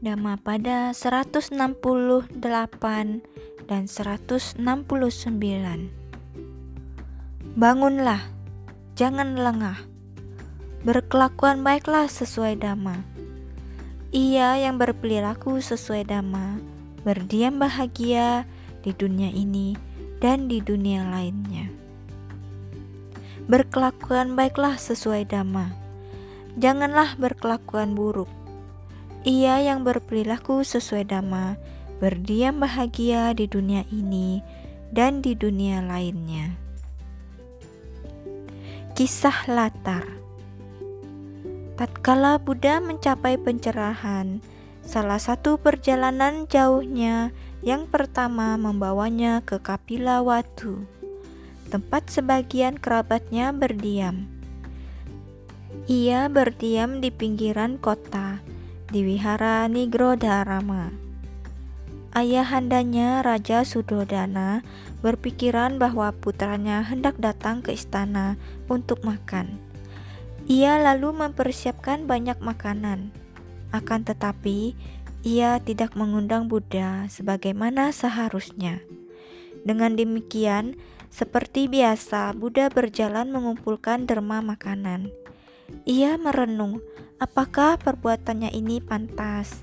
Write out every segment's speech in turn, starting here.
Dhamma pada 168 dan 169. Bangunlah, jangan lengah. Berkelakuan baiklah sesuai Dhamma. Ia yang berperilaku sesuai Dhamma, berdiam bahagia di dunia ini dan di dunia lainnya. Berkelakuan baiklah sesuai Dhamma. Janganlah berkelakuan buruk ia yang berperilaku sesuai dhamma, berdiam bahagia di dunia ini dan di dunia lainnya. Kisah latar Tatkala Buddha mencapai pencerahan, salah satu perjalanan jauhnya yang pertama membawanya ke Kapila Watu, tempat sebagian kerabatnya berdiam. Ia berdiam di pinggiran kota di wihara Nigrodharama. Ayahandanya Raja Sudodana berpikiran bahwa putranya hendak datang ke istana untuk makan. Ia lalu mempersiapkan banyak makanan. Akan tetapi, ia tidak mengundang Buddha sebagaimana seharusnya. Dengan demikian, seperti biasa, Buddha berjalan mengumpulkan derma makanan. Ia merenung apakah perbuatannya ini pantas.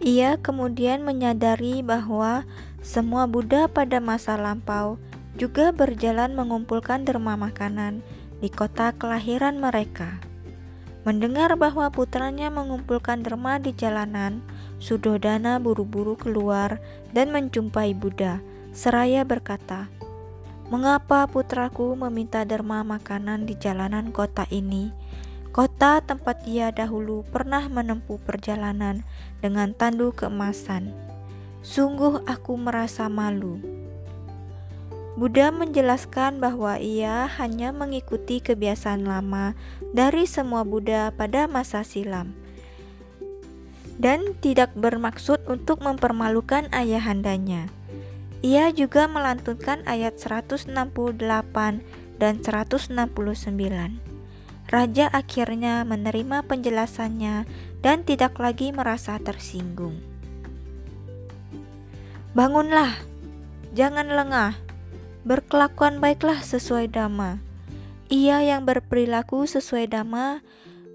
Ia kemudian menyadari bahwa semua Buddha pada masa lampau juga berjalan mengumpulkan derma makanan di kota kelahiran mereka. Mendengar bahwa putranya mengumpulkan derma di jalanan, Sudodana buru-buru keluar dan menjumpai Buddha, seraya berkata, "Mengapa putraku meminta derma makanan di jalanan kota ini?" Kota tempat ia dahulu pernah menempuh perjalanan dengan tandu keemasan. Sungguh aku merasa malu. Buddha menjelaskan bahwa ia hanya mengikuti kebiasaan lama dari semua Buddha pada masa silam dan tidak bermaksud untuk mempermalukan ayahandanya. Ia juga melantunkan ayat 168 dan 169. Raja akhirnya menerima penjelasannya dan tidak lagi merasa tersinggung. Bangunlah, jangan lengah, berkelakuan baiklah sesuai dhamma. Ia yang berperilaku sesuai dhamma,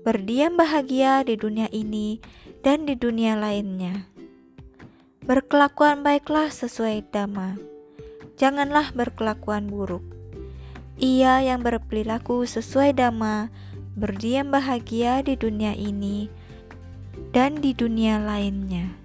berdiam bahagia di dunia ini dan di dunia lainnya. Berkelakuan baiklah sesuai dhamma. Janganlah berkelakuan buruk ia yang berperilaku sesuai dhamma, berdiam bahagia di dunia ini dan di dunia lainnya.